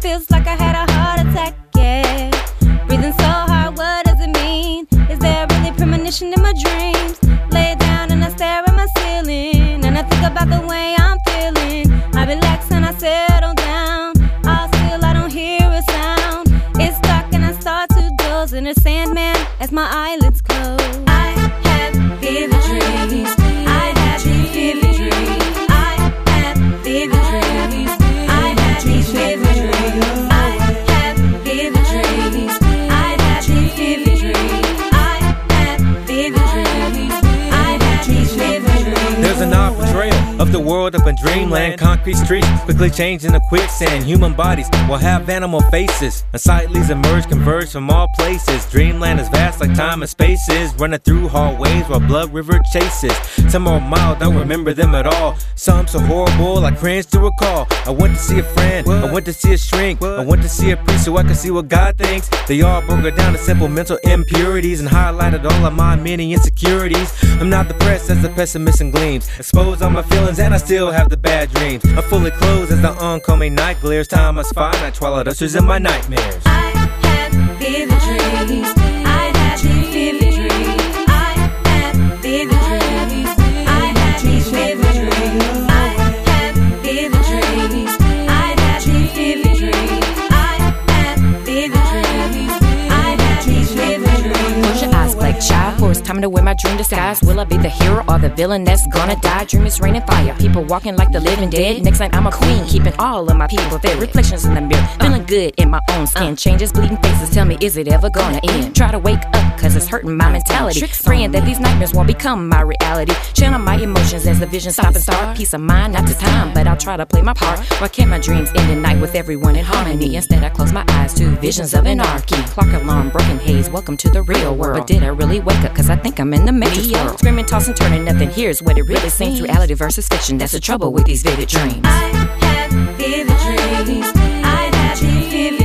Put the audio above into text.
feels like I had a heart attack, yeah. Breathing so hard, what does it mean? Is there really premonition in my dreams? Lay down and I stare at my ceiling. And I think about the way I'm feeling. I relax and I settle down. All still, I don't hear a sound. It's dark and I start to doze in a sandman as my eyelids close. There's an odd portrayal of the world up in dreamland. Concrete streets quickly change into quicksand. Human bodies will have animal faces. Unsightlies emerge, converge from all places. Dreamland is vast like time and spaces. Running through hallways while blood river chases. Some are mild, don't remember them at all. Some so horrible, I cringe to recall. I went to see a friend, I went to see a shrink, I went to see a priest so I could see what God thinks. They all broke it down to simple mental impurities and highlighted all of my many insecurities. I'm not depressed as the pessimist and gleams. Exposed all my feelings and I still have the bad dreams. I'm fully closed as the oncoming night glares. Time I spy night twilight ushers in my nightmares. I have vivid dreams. Time to wear my dream disguise. Will I be the hero or the villain that's gonna die? Dream is raining fire, people walking like the living dead. Next night I'm a queen, keeping all of my people their reflections in the mirror. Feeling good in my own skin, changes, bleeding faces. Tell me, is it ever gonna end? Try to wake up, cause it's hurting my mentality. Praying that these nightmares won't become my reality. Channel my emotions as the vision stop and start. Peace of mind, not to time, but I'll try to play my part. Why can't my dreams end at night with everyone in harmony? Instead, I close my eyes to visions of anarchy. Clock alarm, broken haze, welcome to the real world. But did I really wake up? Cause I think think I'm in the maze. Yeah. Screaming, tossing, turning, nothing. Here's what it really seems. Reality versus fiction. That's the trouble with these vivid dreams. I have vivid dreams. I have vivid dreams.